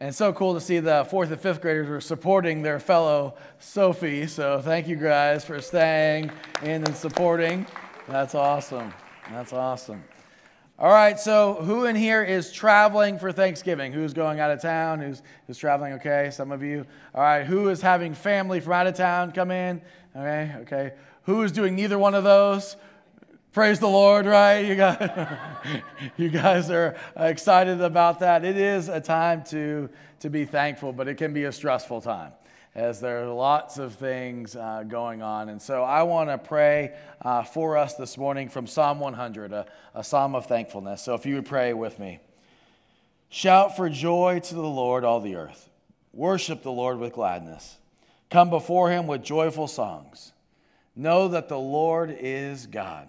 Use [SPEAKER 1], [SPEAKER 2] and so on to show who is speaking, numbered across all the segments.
[SPEAKER 1] And so cool to see the fourth and fifth graders were supporting their fellow Sophie. So thank you guys for staying in and supporting. That's awesome. That's awesome. All right, so who in here is traveling for Thanksgiving? Who's going out of town? Who's, who's traveling? Okay, some of you. All right, who is having family from out of town come in? Okay, okay. Who is doing neither one of those? Praise the Lord, right? You guys, you guys are excited about that. It is a time to, to be thankful, but it can be a stressful time as there are lots of things uh, going on. And so I want to pray uh, for us this morning from Psalm 100, a, a psalm of thankfulness. So if you would pray with me Shout for joy to the Lord, all the earth. Worship the Lord with gladness. Come before him with joyful songs. Know that the Lord is God.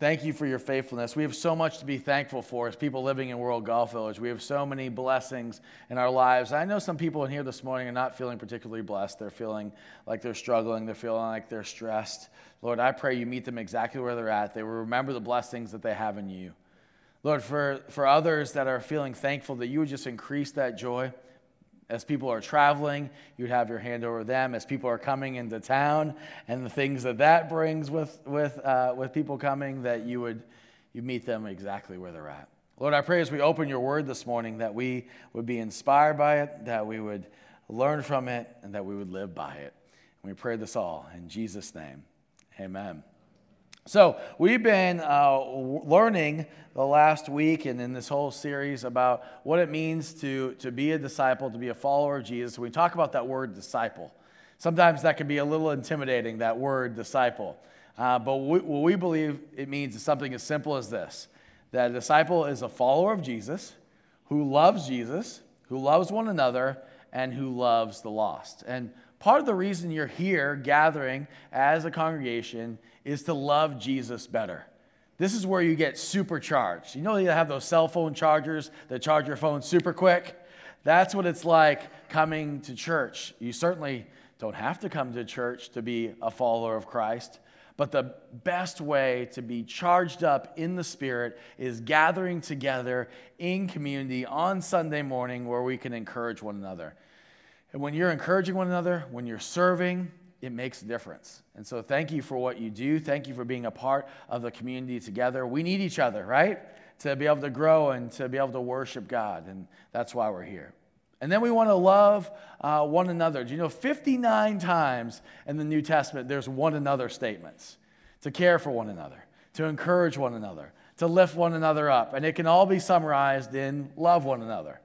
[SPEAKER 1] Thank you for your faithfulness. We have so much to be thankful for as people living in World Golf Village. We have so many blessings in our lives. I know some people in here this morning are not feeling particularly blessed. They're feeling like they're struggling, they're feeling like they're stressed. Lord, I pray you meet them exactly where they're at. They will remember the blessings that they have in you. Lord, for, for others that are feeling thankful, that you would just increase that joy. As people are traveling, you'd have your hand over them. As people are coming into town and the things that that brings with, with, uh, with people coming, that you would you meet them exactly where they're at. Lord, I pray as we open your word this morning that we would be inspired by it, that we would learn from it, and that we would live by it. And we pray this all in Jesus' name. Amen. So, we've been uh, learning the last week and in this whole series about what it means to, to be a disciple, to be a follower of Jesus. We talk about that word disciple. Sometimes that can be a little intimidating, that word disciple. Uh, but we, what we believe it means is something as simple as this that a disciple is a follower of Jesus who loves Jesus, who loves one another, and who loves the lost. And part of the reason you're here gathering as a congregation is to love Jesus better. This is where you get supercharged. You know, you have those cell phone chargers that charge your phone super quick? That's what it's like coming to church. You certainly don't have to come to church to be a follower of Christ, but the best way to be charged up in the Spirit is gathering together in community on Sunday morning where we can encourage one another. And when you're encouraging one another, when you're serving, it makes a difference. And so, thank you for what you do. Thank you for being a part of the community together. We need each other, right? To be able to grow and to be able to worship God. And that's why we're here. And then we want to love uh, one another. Do you know 59 times in the New Testament there's one another statements to care for one another, to encourage one another, to lift one another up. And it can all be summarized in love one another.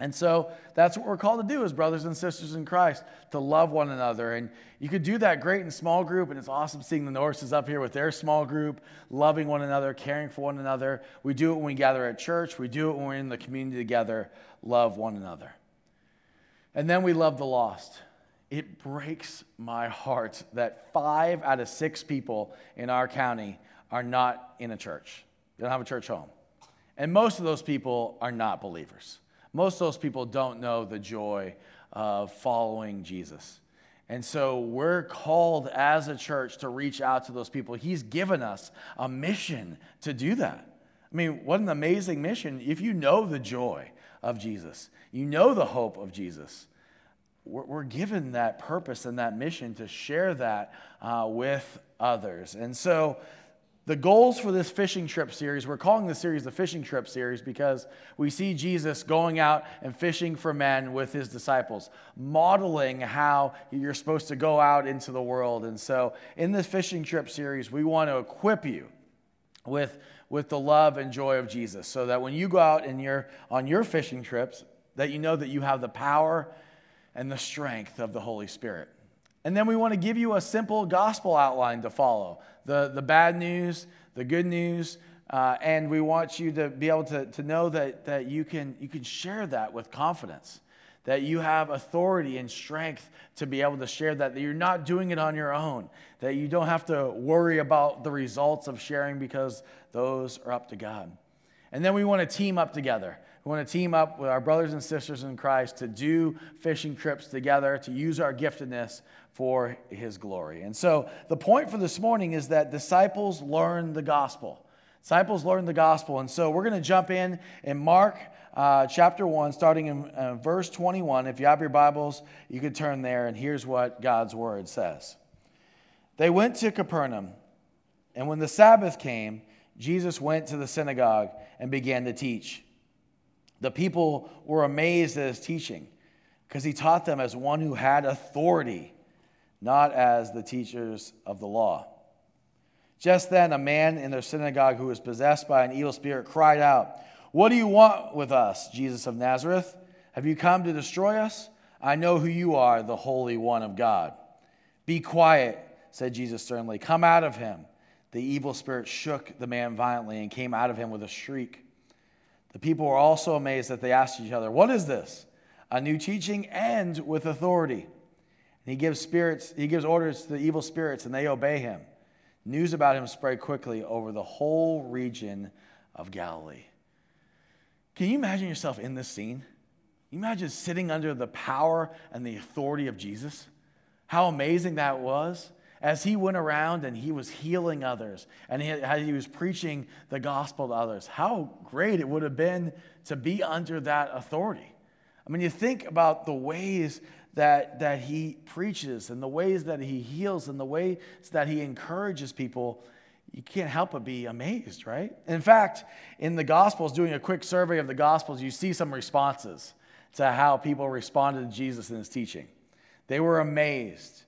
[SPEAKER 1] And so that's what we're called to do as brothers and sisters in Christ, to love one another. And you could do that great in small group, and it's awesome seeing the Norses up here with their small group, loving one another, caring for one another. We do it when we gather at church, we do it when we're in the community together, love one another. And then we love the lost. It breaks my heart that five out of six people in our county are not in a church, they don't have a church home. And most of those people are not believers. Most of those people don't know the joy of following Jesus. And so we're called as a church to reach out to those people. He's given us a mission to do that. I mean, what an amazing mission. If you know the joy of Jesus, you know the hope of Jesus, we're, given that purpose and that mission to share that uh, with others. And so the goals for this fishing trip series, we're calling the series the fishing trip series because we see Jesus going out and fishing for men with his disciples, modeling how you're supposed to go out into the world. And so, in this fishing trip series, we want to equip you with, with the love and joy of Jesus so that when you go out and you're on your fishing trips, that you know that you have the power and the strength of the Holy Spirit. And then we want to give you a simple gospel outline to follow the, the bad news, the good news, uh, and we want you to be able to, to know that, that you, can, you can share that with confidence. that you have authority and strength to be able to share that, that you're not doing it on your own, that you don't have to worry about the results of sharing because those are up to God. And then we want to team up together. We want to team up with our brothers and sisters in Christ to do fishing trips together, to use our giftedness for His glory. And so the point for this morning is that disciples learn the gospel. Disciples learn the gospel. And so we're going to jump in in Mark uh, chapter 1, starting in uh, verse 21. If you have your Bibles, you could turn there, and here's what God's word says. They went to Capernaum, and when the Sabbath came, Jesus went to the synagogue and began to teach. The people were amazed at his teaching because he taught them as one who had authority, not as the teachers of the law. Just then, a man in their synagogue who was possessed by an evil spirit cried out, What do you want with us, Jesus of Nazareth? Have you come to destroy us? I know who you are, the Holy One of God. Be quiet, said Jesus sternly. Come out of him. The evil spirit shook the man violently and came out of him with a shriek. The people were also amazed that they asked each other, What is this? A new teaching and with authority. And he gives spirits, he gives orders to the evil spirits, and they obey him. News about him spread quickly over the whole region of Galilee. Can you imagine yourself in this scene? Can you imagine sitting under the power and the authority of Jesus? How amazing that was as he went around and he was healing others and he, he was preaching the gospel to others. How great it would have been to be under that authority. I mean, you think about the ways that, that he preaches and the ways that he heals and the ways that he encourages people, you can't help but be amazed, right? In fact, in the Gospels, doing a quick survey of the Gospels, you see some responses to how people responded to Jesus and his teaching. They were amazed,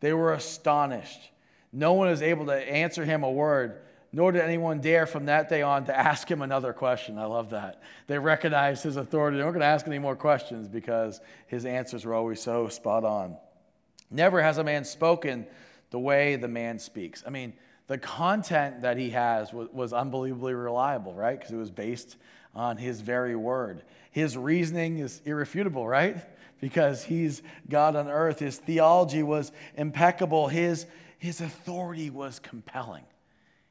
[SPEAKER 1] they were astonished. No one was able to answer him a word, nor did anyone dare from that day on to ask him another question. I love that. They recognized his authority. They weren't going to ask any more questions because his answers were always so spot on. Never has a man spoken the way the man speaks. I mean, the content that he has was, was unbelievably reliable, right? Because it was based on his very word. His reasoning is irrefutable, right? Because he's God on earth. His theology was impeccable. His, his authority was compelling.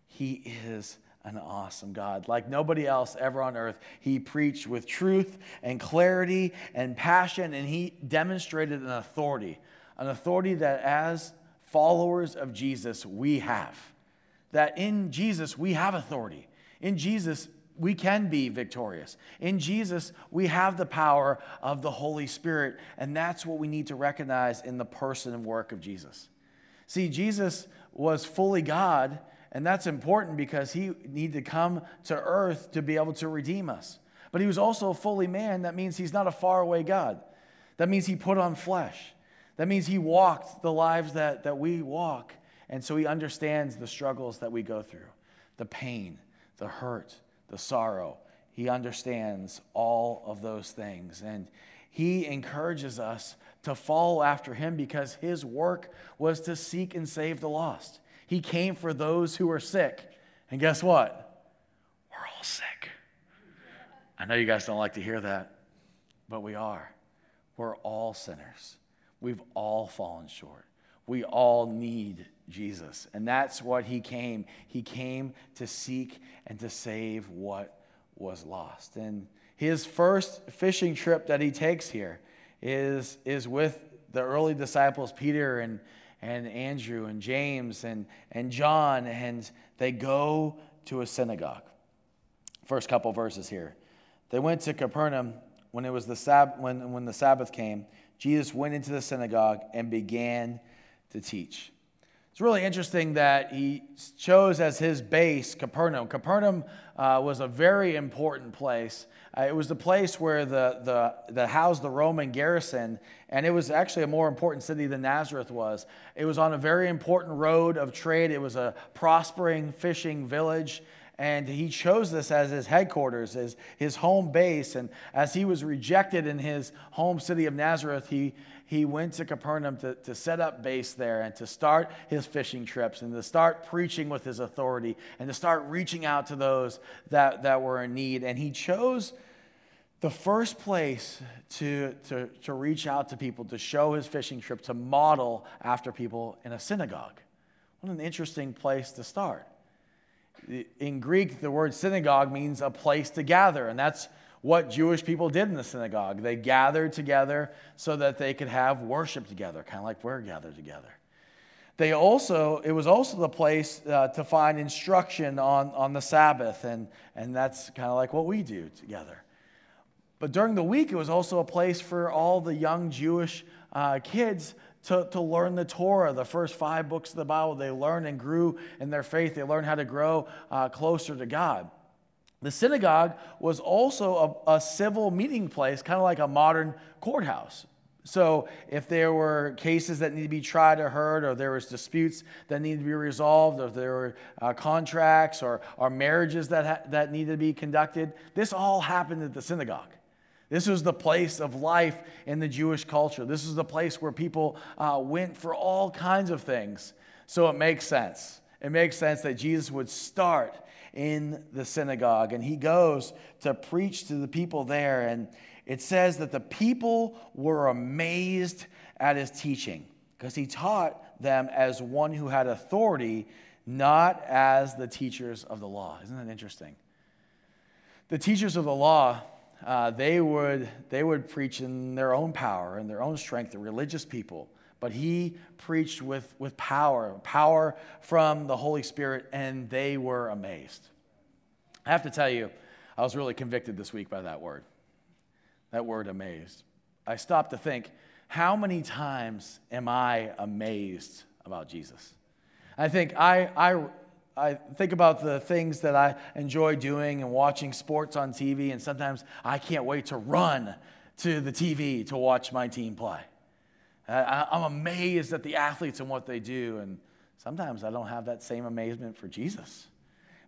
[SPEAKER 1] He is an awesome God. Like nobody else ever on earth, he preached with truth and clarity and passion, and he demonstrated an authority, an authority that as followers of Jesus, we have. That in Jesus, we have authority. In Jesus, we can be victorious. In Jesus, we have the power of the Holy Spirit, and that's what we need to recognize in the person and work of Jesus. See, Jesus was fully God and that's important because he needed to come to earth to be able to redeem us. But he was also fully man. That means he's not a faraway God. That means he put on flesh. That means he walked the lives that, that we walk. And so he understands the struggles that we go through the pain, the hurt, the sorrow. He understands all of those things. And he encourages us to follow after him because his work was to seek and save the lost. He came for those who are sick. And guess what? We're all sick. I know you guys don't like to hear that, but we are. We're all sinners. We've all fallen short. We all need Jesus. And that's what he came. He came to seek and to save what was lost. And his first fishing trip that he takes here is, is with the early disciples, Peter and, and Andrew and James and, and John, and they go to a synagogue. First couple verses here. They went to Capernaum when, it was the Sab- when, when the Sabbath came. Jesus went into the synagogue and began to teach. It's really interesting that he chose as his base Capernaum. Capernaum uh, was a very important place. Uh, it was the place where the, the, the housed the Roman garrison, and it was actually a more important city than Nazareth was. It was on a very important road of trade. It was a prospering fishing village, and he chose this as his headquarters, as his home base. And as he was rejected in his home city of Nazareth, he he went to Capernaum to, to set up base there and to start his fishing trips and to start preaching with his authority and to start reaching out to those that, that were in need. And he chose the first place to, to, to reach out to people, to show his fishing trip, to model after people in a synagogue. What an interesting place to start. In Greek, the word synagogue means a place to gather, and that's what Jewish people did in the synagogue. They gathered together so that they could have worship together, kind of like we're gathered together. They also, it was also the place uh, to find instruction on, on the Sabbath, and, and that's kind of like what we do together. But during the week, it was also a place for all the young Jewish uh, kids to, to learn the Torah, the first five books of the Bible. They learned and grew in their faith. They learned how to grow uh, closer to God. The synagogue was also a, a civil meeting place, kind of like a modern courthouse. So, if there were cases that need to be tried or heard, or there was disputes that need to be resolved, or there were uh, contracts or, or marriages that, ha- that needed to be conducted, this all happened at the synagogue. This was the place of life in the Jewish culture. This is the place where people uh, went for all kinds of things. So it makes sense. It makes sense that Jesus would start in the synagogue and he goes to preach to the people there. And it says that the people were amazed at his teaching because he taught them as one who had authority, not as the teachers of the law. Isn't that interesting? The teachers of the law uh, they, would, they would preach in their own power and their own strength, the religious people. But he preached with, with power, power from the Holy Spirit, and they were amazed. I have to tell you, I was really convicted this week by that word. That word amazed. I stopped to think, how many times am I amazed about Jesus? I think I, I, I think about the things that I enjoy doing and watching sports on TV, and sometimes I can't wait to run to the TV to watch my team play. I, am amazed at the athletes and what they do, and sometimes I don't have that same amazement for Jesus.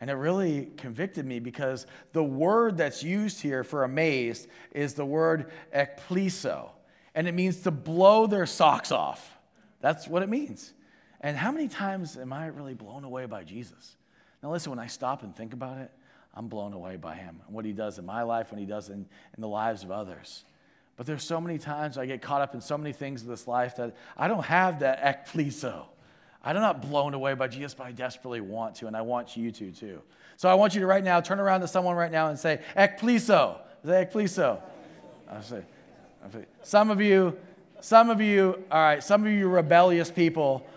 [SPEAKER 1] And it really convicted me because the word that's used here for amazed is the word ekpliso, and it means to blow their socks off. That's what it means. And how many times am I really blown away by Jesus? Now, listen, when I stop and think about it, I'm blown away by him and what he does in my life, what he does in, in the lives of others. But there's so many times I get caught up in so many things in this life that I don't have that ekpliso. I'm not blown away by Jesus, but I desperately want to, and I want you to too. So I want you to right now turn around to someone right now and say, ekpliso. Say ekpliso. I say, some of you, some of you, all right, some of you rebellious people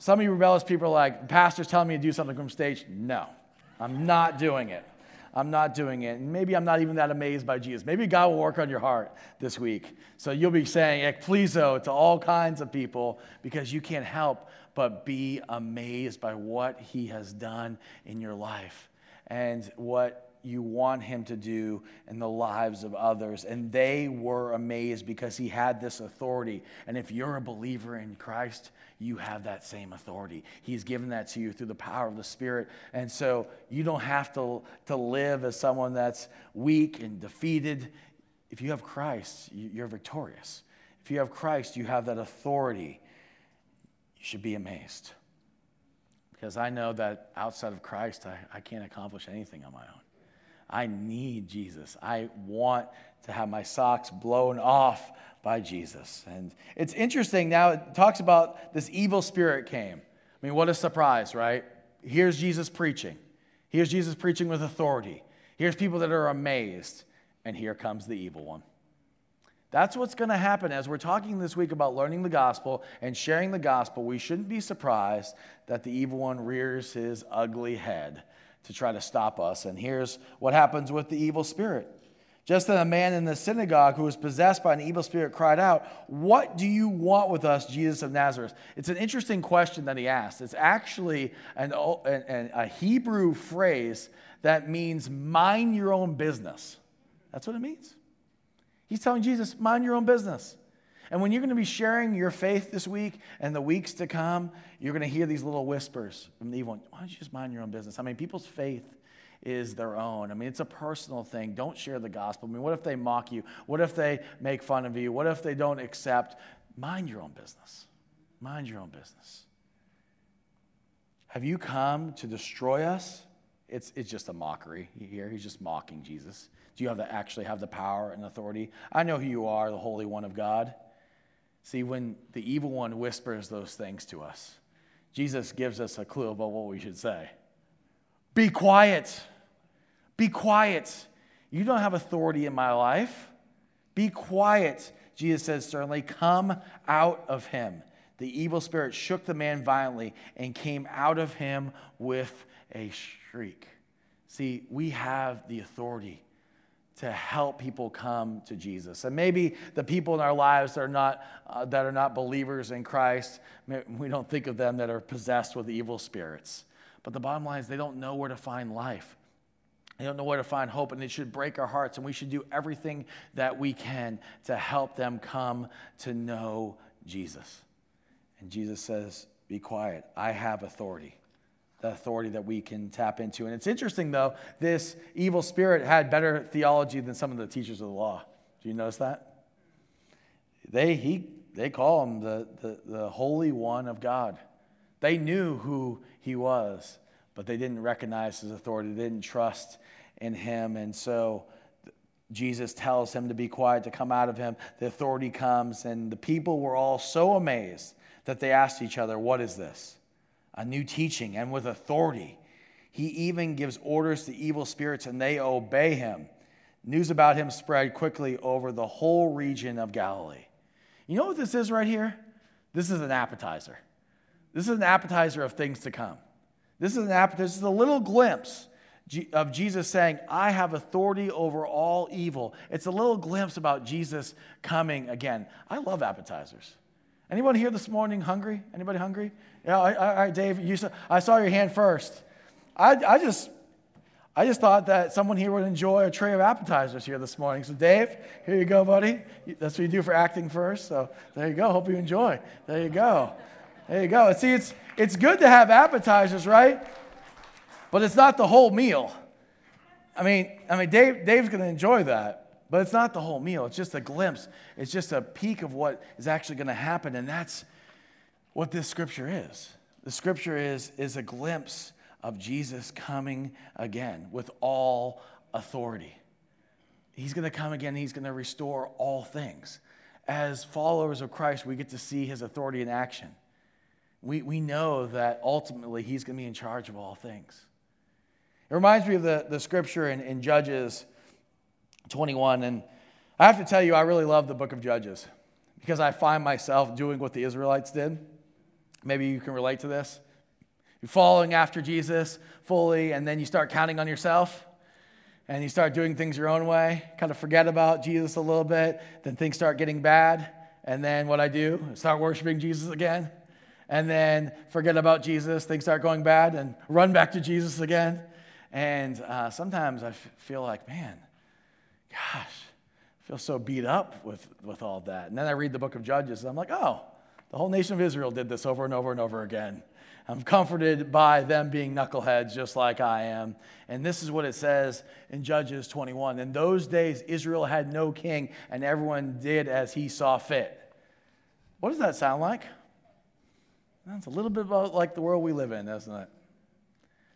[SPEAKER 1] some of you rebellious people are like, pastor's telling me to do something from stage. No, I'm not doing it. I'm not doing it. And maybe I'm not even that amazed by Jesus. Maybe God will work on your heart this week. So you'll be saying ekplizo to all kinds of people because you can't help but be amazed by what he has done in your life and what you want him to do in the lives of others. And they were amazed because he had this authority. And if you're a believer in Christ, you have that same authority. He's given that to you through the power of the Spirit. And so you don't have to, to live as someone that's weak and defeated. If you have Christ, you're victorious. If you have Christ, you have that authority. You should be amazed. Because I know that outside of Christ, I, I can't accomplish anything on my own. I need Jesus. I want to have my socks blown off by Jesus. And it's interesting now, it talks about this evil spirit came. I mean, what a surprise, right? Here's Jesus preaching. Here's Jesus preaching with authority. Here's people that are amazed. And here comes the evil one. That's what's going to happen as we're talking this week about learning the gospel and sharing the gospel. We shouldn't be surprised that the evil one rears his ugly head to try to stop us. And here's what happens with the evil spirit. Just then, a man in the synagogue who was possessed by an evil spirit cried out, What do you want with us, Jesus of Nazareth? It's an interesting question that he asked. It's actually an, an, a Hebrew phrase that means mind your own business. That's what it means. He's telling Jesus, Mind your own business. And when you're going to be sharing your faith this week and the weeks to come, you're going to hear these little whispers from the evil one. Why don't you just mind your own business? I mean, people's faith is their own. I mean, it's a personal thing. Don't share the gospel. I mean, what if they mock you? What if they make fun of you? What if they don't accept? Mind your own business. Mind your own business. Have you come to destroy us? It's, it's just a mockery here. He's just mocking Jesus. Do you have to actually have the power and authority? I know who you are, the Holy One of God. See, when the evil one whispers those things to us, Jesus gives us a clue about what we should say. Be quiet. Be quiet. You don't have authority in my life. Be quiet, Jesus says sternly. Come out of him. The evil spirit shook the man violently and came out of him with a shriek. See, we have the authority to help people come to Jesus. And maybe the people in our lives that are not, uh, that are not believers in Christ, we don't think of them that are possessed with evil spirits. But the bottom line is they don't know where to find life. They don't know where to find hope, and it should break our hearts, and we should do everything that we can to help them come to know Jesus. And Jesus says, Be quiet. I have authority the authority that we can tap into. And it's interesting, though, this evil spirit had better theology than some of the teachers of the law. Do you notice that? They, he, they call him the, the, the Holy One of God. They knew who he was, but they didn't recognize his authority, they didn't trust in him. And so Jesus tells him to be quiet, to come out of him. The authority comes, and the people were all so amazed that they asked each other, What is this? A new teaching and with authority. He even gives orders to evil spirits and they obey him. News about him spread quickly over the whole region of Galilee. You know what this is right here? This is an appetizer. This is an appetizer of things to come. This is an appetizer. This is a little glimpse of Jesus saying, I have authority over all evil. It's a little glimpse about Jesus coming again. I love appetizers. Anyone here this morning hungry? Anybody hungry? Yeah, all right, Dave. You saw, I saw your hand first. I, I just, I just thought that someone here would enjoy a tray of appetizers here this morning. So, Dave, here you go, buddy. That's what you do for acting first. So, there you go. Hope you enjoy. There you go. There you go. See, it's it's good to have appetizers, right? But it's not the whole meal. I mean, I mean, Dave, Dave's going to enjoy that. But it's not the whole meal, it's just a glimpse. It's just a peek of what is actually going to happen. And that's what this scripture is. The scripture is, is a glimpse of Jesus coming again with all authority. He's going to come again, he's going to restore all things. As followers of Christ, we get to see his authority in action. We, we know that ultimately he's going to be in charge of all things. It reminds me of the, the scripture in, in Judges 21. And I have to tell you, I really love the book of Judges because I find myself doing what the Israelites did. Maybe you can relate to this. You're following after Jesus fully, and then you start counting on yourself and you start doing things your own way, kind of forget about Jesus a little bit, then things start getting bad. And then what I do, start worshiping Jesus again, and then forget about Jesus, things start going bad, and run back to Jesus again. And uh, sometimes I f- feel like, man, gosh, I feel so beat up with, with all that. And then I read the book of Judges, and I'm like, oh, the whole nation of Israel did this over and over and over again. I'm comforted by them being knuckleheads just like I am. And this is what it says in Judges 21. In those days, Israel had no king, and everyone did as he saw fit. What does that sound like? That's a little bit about like the world we live in, isn't it?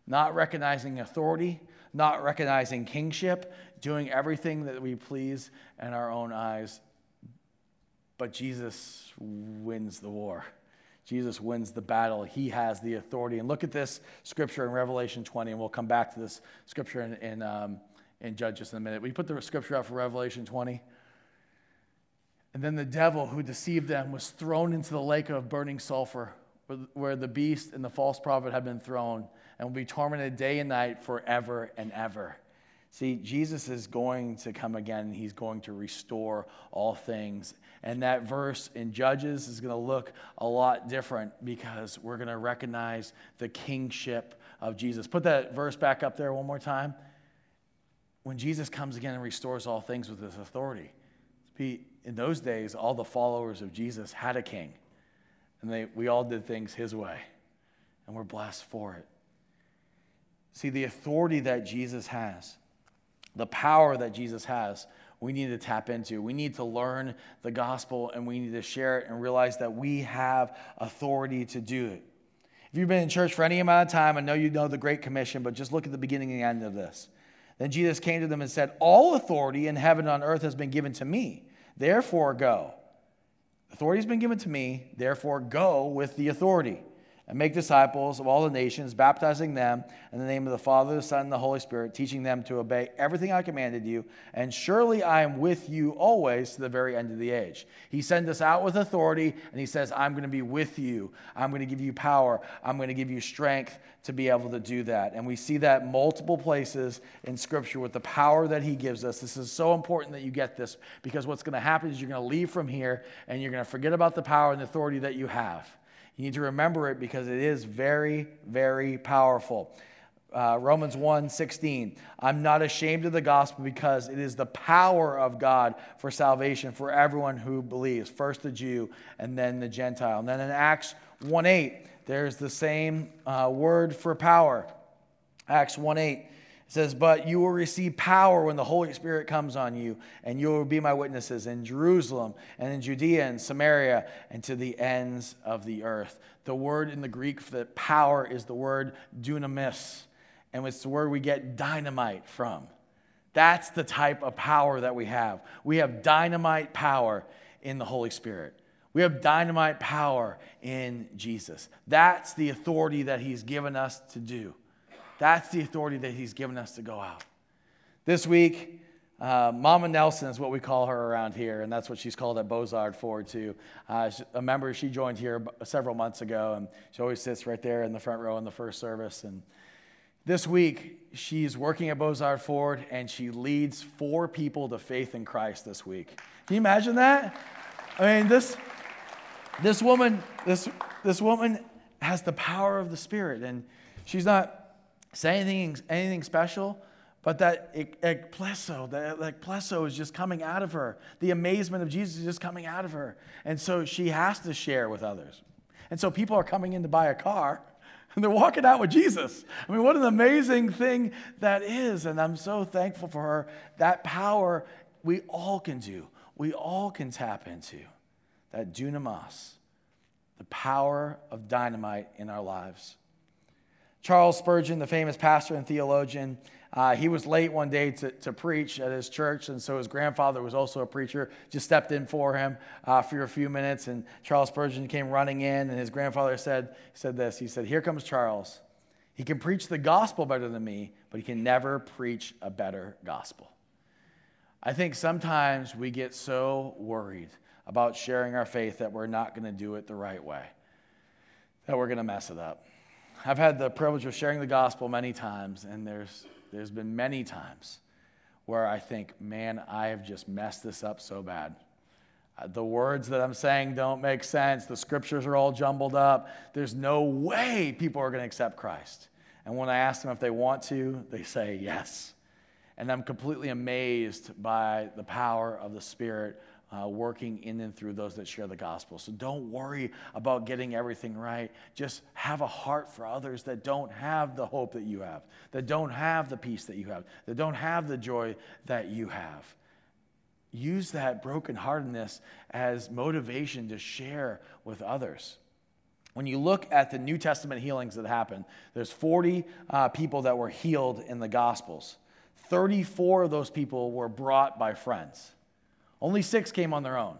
[SPEAKER 1] Not recognizing authority, not recognizing kingship, doing everything that we please in our own eyes. But Jesus wins the war. Jesus wins the battle. He has the authority. And look at this scripture in Revelation 20, and we'll come back to this scripture in, in, um, in Judges in a minute. We put the scripture up for Revelation 20. And then the devil who deceived them was thrown into the lake of burning sulfur, where the beast and the false prophet had been thrown, and will be tormented day and night forever and ever. See, Jesus is going to come again he's going to restore all things. And that verse in Judges is going to look a lot different because we're going to recognize the kingship of Jesus. Put that verse back up there one more time. When Jesus comes again and restores all things with his authority. In those days, all the followers of Jesus had a king, and they, we all did things his way, and we're blessed for it. See, the authority that Jesus has the power that Jesus has, we need to tap into. We need to learn the gospel and we need to share it and realize that we have authority to do it. If you've been in church for any amount of time, I know you know the Great Commission, but just look at the beginning and end of this. Then Jesus came to them and said, All authority in heaven and on earth has been given to me. Therefore, go. Authority has been given to me. Therefore, go with the authority and make disciples of all the nations, baptizing them in the name of the Father, the Son, and the Holy Spirit, teaching them to obey everything I commanded you. And surely I am with you always to the very end of the age. He sends us out with authority, and He says, I'm going to be with you. I'm going to give you power. I'm going to give you strength to be able to do that. And we see that multiple places in Scripture with the power that He gives us. This is so important that you get this because what's going to happen is you're going to leave from here and you're going to forget about the power and the authority that you have. You need to remember it because it is very, very powerful. Uh, Romans 1 16. I'm not ashamed of the gospel because it is the power of God for salvation for everyone who believes, first the Jew and then the Gentile. And then in Acts 1 8, there's the same uh, word for power. Acts 1 8 it says, But you will receive power when the Holy Spirit comes on you, and you will be my witnesses in Jerusalem and in Judea and Samaria and to the ends of the earth. The word in the Greek for power is the word dunamis, and it's the word we get dynamite from. That's the type of power that we have. We have dynamite power in the Holy Spirit. We have dynamite power in Jesus. That's the authority that He's given us to do. That's the authority that He's given us to go out. This week, uh, Mama Nelson is what we call her around here, and that's what she's called at Bozard Ford too. Uh, a member, she joined here several months ago, and she always sits right there in the front row in the first service. And this week, she's working at Bozard Ford, and she leads four people to faith in Christ this week. Can you imagine that? I mean, this this woman, this this woman has the power of the Spirit, and she's not say anything, anything special, but that ekplesso, that ekplesso is just coming out of her. The amazement of Jesus is just coming out of her. And so she has to share with others. And so people are coming in to buy a car and they're walking out with Jesus. I mean, what an amazing thing that is. And I'm so thankful for her. That power we all can do, we all can tap into. That dunamis, the power of dynamite in our lives. Charles Spurgeon, the famous pastor and theologian, uh, he was late one day to, to preach at his church, and so his grandfather was also a preacher, just stepped in for him uh, for a few minutes. And Charles Spurgeon came running in, and his grandfather said, said this He said, Here comes Charles. He can preach the gospel better than me, but he can never preach a better gospel. I think sometimes we get so worried about sharing our faith that we're not going to do it the right way, that we're going to mess it up. I've had the privilege of sharing the gospel many times, and there's, there's been many times where I think, man, I have just messed this up so bad. Uh, the words that I'm saying don't make sense. The scriptures are all jumbled up. There's no way people are going to accept Christ. And when I ask them if they want to, they say yes. And I'm completely amazed by the power of the Spirit uh, working in and through those that share the gospel. So don't worry about getting everything right. Just have a heart for others that don't have the hope that you have, that don't have the peace that you have, that don't have the joy that you have. Use that brokenheartedness as motivation to share with others. When you look at the New Testament healings that happened, there's 40 uh, people that were healed in the Gospels. 34 of those people were brought by friends. Only six came on their own.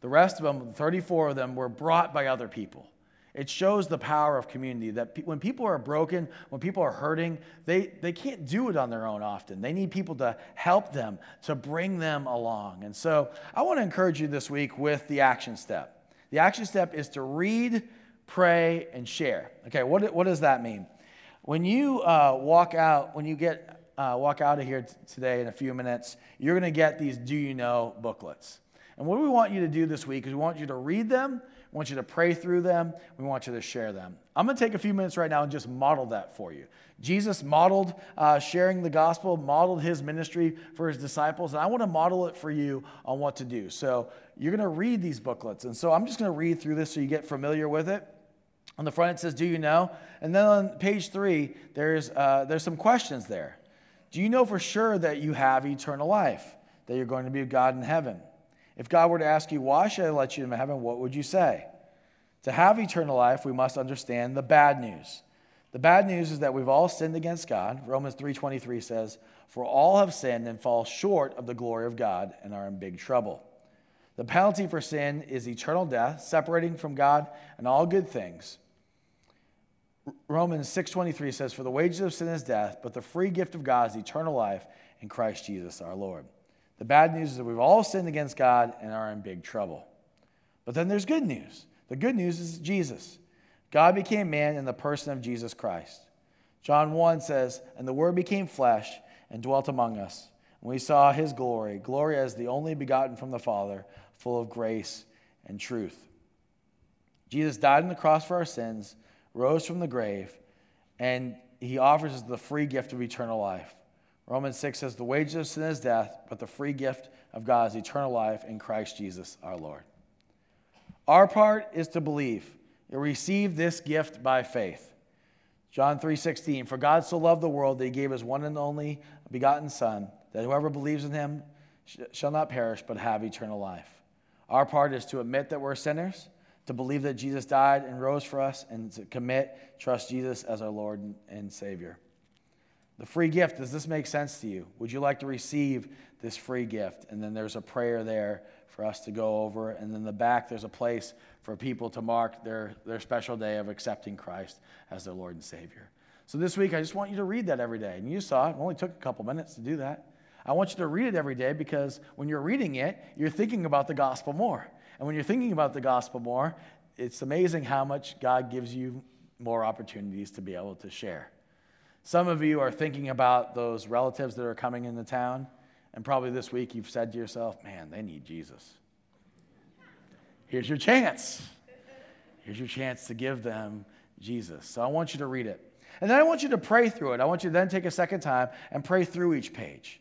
[SPEAKER 1] The rest of them, 34 of them, were brought by other people. It shows the power of community that when people are broken, when people are hurting, they, they can't do it on their own often. They need people to help them, to bring them along. And so I want to encourage you this week with the action step. The action step is to read, pray, and share. Okay, what, what does that mean? When you uh, walk out, when you get uh, walk out of here t- today in a few minutes, you're going to get these Do You Know booklets. And what we want you to do this week is we want you to read them, we want you to pray through them, we want you to share them. I'm going to take a few minutes right now and just model that for you. Jesus modeled uh, sharing the gospel, modeled his ministry for his disciples, and I want to model it for you on what to do. So you're going to read these booklets. And so I'm just going to read through this so you get familiar with it. On the front, it says, Do you know? And then on page three, there's, uh, there's some questions there. Do you know for sure that you have eternal life, that you're going to be with God in heaven? If God were to ask you, Why should I let you into heaven? What would you say? To have eternal life, we must understand the bad news. The bad news is that we've all sinned against God. Romans 3:23 says, "For all have sinned and fall short of the glory of God and are in big trouble." The penalty for sin is eternal death, separating from God and all good things. Romans 6:23 says, "For the wages of sin is death, but the free gift of God is eternal life in Christ Jesus our Lord." The bad news is that we've all sinned against God and are in big trouble. But then there's good news. The good news is Jesus. God became man in the person of Jesus Christ. John 1 says, And the Word became flesh and dwelt among us. And we saw his glory, glory as the only begotten from the Father, full of grace and truth. Jesus died on the cross for our sins, rose from the grave, and he offers us the free gift of eternal life. Romans 6 says, The wages of sin is death, but the free gift of God is eternal life in Christ Jesus our Lord. Our part is to believe. You receive this gift by faith. John 3:16 For God so loved the world that he gave his one and only begotten son that whoever believes in him shall not perish but have eternal life. Our part is to admit that we're sinners, to believe that Jesus died and rose for us and to commit trust Jesus as our Lord and Savior. The free gift, does this make sense to you? Would you like to receive this free gift? And then there's a prayer there for us to go over. And then the back, there's a place for people to mark their, their special day of accepting Christ as their Lord and Savior. So this week, I just want you to read that every day. And you saw it, it only took a couple minutes to do that. I want you to read it every day because when you're reading it, you're thinking about the gospel more. And when you're thinking about the gospel more, it's amazing how much God gives you more opportunities to be able to share. Some of you are thinking about those relatives that are coming into town and probably this week you've said to yourself, man, they need Jesus. Here's your chance. Here's your chance to give them Jesus. So I want you to read it. And then I want you to pray through it. I want you to then take a second time and pray through each page.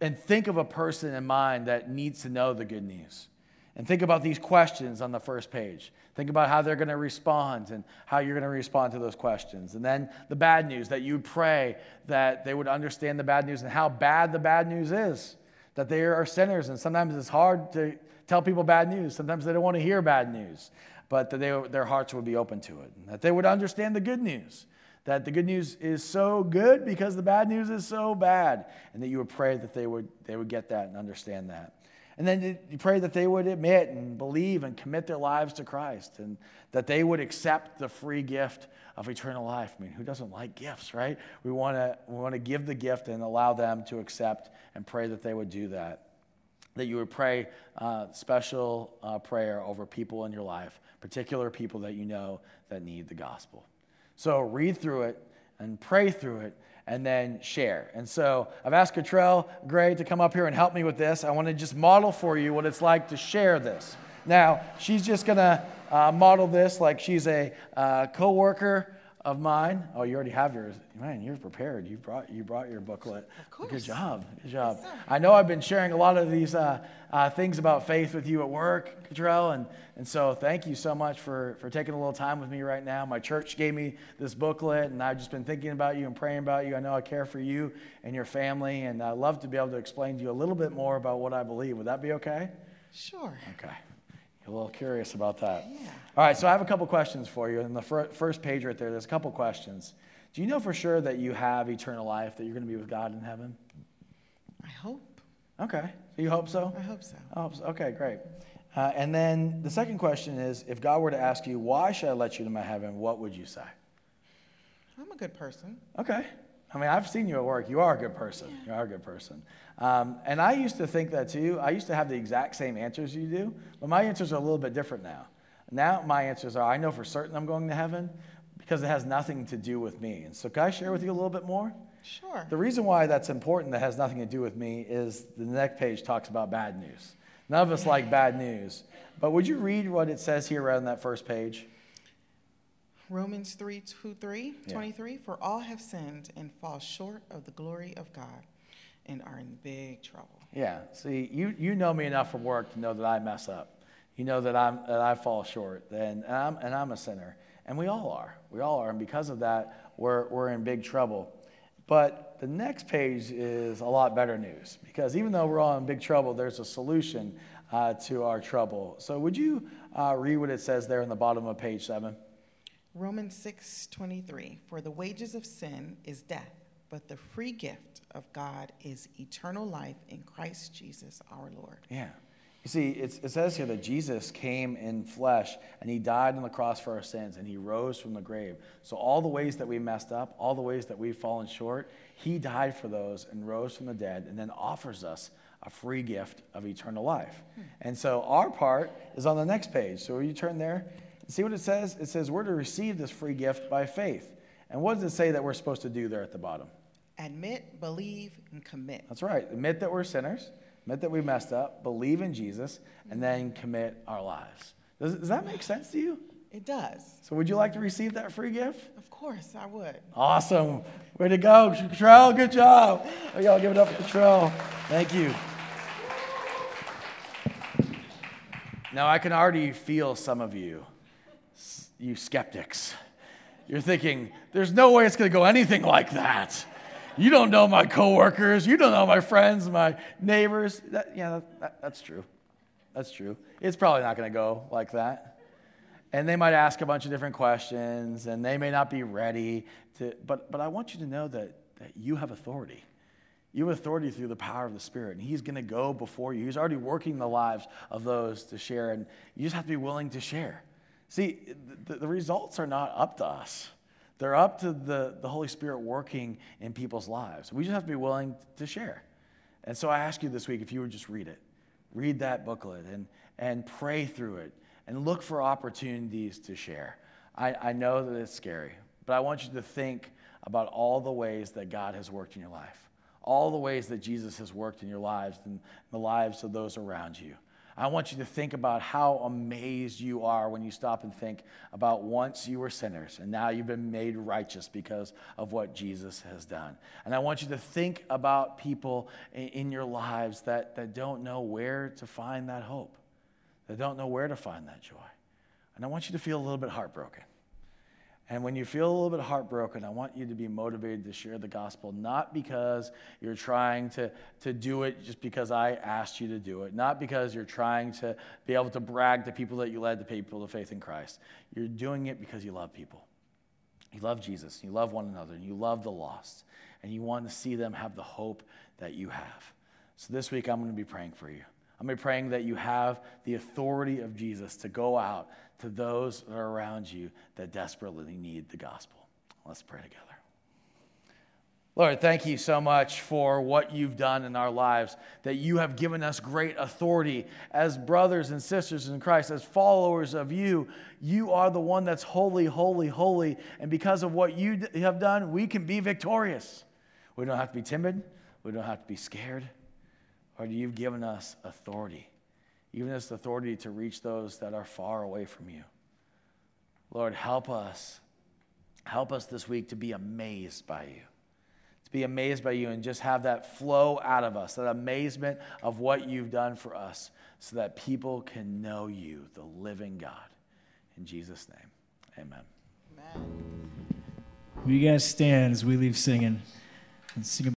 [SPEAKER 1] And think of a person in mind that needs to know the good news. And think about these questions on the first page. Think about how they're going to respond and how you're going to respond to those questions. And then the bad news that you pray that they would understand the bad news and how bad the bad news is. That they are sinners. And sometimes it's hard to tell people bad news. Sometimes they don't want to hear bad news. But that they, their hearts would be open to it. And that they would understand the good news. That the good news is so good because the bad news is so bad. And that you would pray that they would, they would get that and understand that. And then you pray that they would admit and believe and commit their lives to Christ and that they would accept the free gift of eternal life. I mean, who doesn't like gifts, right? We want to we want to give the gift and allow them to accept and pray that they would do that. That you would pray uh, special uh, prayer over people in your life, particular people that you know that need the gospel. So read through it and pray through it and then share. And so I've asked Cottrell Gray to come up here and help me with this. I want to just model for you what it's like to share this. Now, she's just going to uh, model this like she's a uh, co worker of mine. Oh, you already have yours. Man, you're prepared. You brought you brought your booklet.
[SPEAKER 2] Of course.
[SPEAKER 1] Good job. Good job.
[SPEAKER 2] Yes,
[SPEAKER 1] I know I've been sharing a lot of these uh, uh, things about faith with you at work, Cottrell, and and so thank you so much for for taking a little time with me right now. My church gave me this booklet, and I've just been thinking about you and praying about you. I know I care for you and your family, and I'd love to be able to explain to you a little bit more about what I believe. Would that be okay?
[SPEAKER 2] Sure.
[SPEAKER 1] Okay. You're a little curious about that.
[SPEAKER 2] Yeah.
[SPEAKER 1] All right, so I have a couple questions for you. In the fir- first page right there, there's a couple questions. Do you know for sure that you have eternal life, that you're going to be with God in heaven?
[SPEAKER 2] I hope.
[SPEAKER 1] Okay. You hope so?
[SPEAKER 2] I hope so.
[SPEAKER 1] I hope so. Okay, great. Uh, and then the second question is if God were to ask you, why should I let you into my heaven, what would you say?
[SPEAKER 2] I'm a good person.
[SPEAKER 1] Okay. I mean, I've seen you at work. You are a good person. You are a good person. Um, and I used to think that too. I used to have the exact same answers you do, but my answers are a little bit different now. Now my answers are I know for certain I'm going to heaven because it has nothing to do with me. And so, can I share with you a little bit more?
[SPEAKER 2] Sure.
[SPEAKER 1] The reason why that's important that has nothing to do with me is the next page talks about bad news. None of us like bad news. But would you read what it says here on that first page?
[SPEAKER 2] Romans 3 2, 3,
[SPEAKER 1] Yeah.
[SPEAKER 2] 23. For all have sinned and fall short of the glory of God and are in big trouble.
[SPEAKER 1] Yeah. See, you, you know me enough from work to know that I mess up. You know that, I'm, that I fall short, and, and, I'm, and I'm a sinner. And we all are. We all are. And because of that, we're, we're in big trouble. But the next page is a lot better news because even though we're all in big trouble, there's a solution uh, to our trouble. So, would you uh, read what it says there in the bottom of page seven?
[SPEAKER 2] Romans 6:23 For the wages of sin is death, but the free gift of God is eternal life in Christ Jesus our Lord.
[SPEAKER 1] Yeah. You see, it says here that Jesus came in flesh and he died on the cross for our sins and he rose from the grave. So, all the ways that we messed up, all the ways that we've fallen short, he died for those and rose from the dead and then offers us a free gift of eternal life. Hmm. And so, our part is on the next page. So, will you turn there and see what it says? It says we're to receive this free gift by faith. And what does it say that we're supposed to do there at the bottom?
[SPEAKER 2] Admit, believe, and commit.
[SPEAKER 1] That's right. Admit that we're sinners admit that we messed up, believe in Jesus, and then commit our lives. Does, does that make sense to you?
[SPEAKER 2] It does.
[SPEAKER 1] So, would you like to receive that free gift?
[SPEAKER 2] Of course, I would.
[SPEAKER 1] Awesome. Way to go, Cottrell. Good job. Oh, y'all give it up for Cottrell. Thank you. Now, I can already feel some of you, you skeptics. You're thinking, there's no way it's going to go anything like that. You don't know my coworkers. You don't know my friends, my neighbors. That, yeah, that, that, that's true. That's true. It's probably not going to go like that. And they might ask a bunch of different questions, and they may not be ready to. But, but I want you to know that, that you have authority. You have authority through the power of the Spirit, and He's going to go before you. He's already working the lives of those to share, and you just have to be willing to share. See, the, the results are not up to us. They're up to the, the Holy Spirit working in people's lives. We just have to be willing to share. And so I ask you this week if you would just read it, read that booklet and, and pray through it and look for opportunities to share. I, I know that it's scary, but I want you to think about all the ways that God has worked in your life, all the ways that Jesus has worked in your lives and the lives of those around you. I want you to think about how amazed you are when you stop and think about once you were sinners and now you've been made righteous because of what Jesus has done. And I want you to think about people in your lives that, that don't know where to find that hope, that don't know where to find that joy. And I want you to feel a little bit heartbroken. And when you feel a little bit heartbroken, I want you to be motivated to share the gospel, not because you're trying to, to do it just because I asked you to do it, not because you're trying to be able to brag to people that you led the people to faith in Christ. You're doing it because you love people. You love Jesus, you love one another, and you love the lost, and you want to see them have the hope that you have. So this week, I'm going to be praying for you. I'm going to be praying that you have the authority of Jesus to go out to those that are around you that desperately need the gospel. Let's pray together. Lord, thank you so much for what you've done in our lives, that you have given us great authority as brothers and sisters in Christ, as followers of you. You are the one that's holy, holy, holy. And because of what you have done, we can be victorious. We don't have to be timid, we don't have to be scared. Lord, you've given us authority. Even this authority to reach those that are far away from you. Lord, help us. Help us this week to be amazed by you. To be amazed by you and just have that flow out of us, that amazement of what you've done for us, so that people can know you, the living God. In Jesus' name, amen. Amen.
[SPEAKER 3] Will you guys stand as we leave singing and sing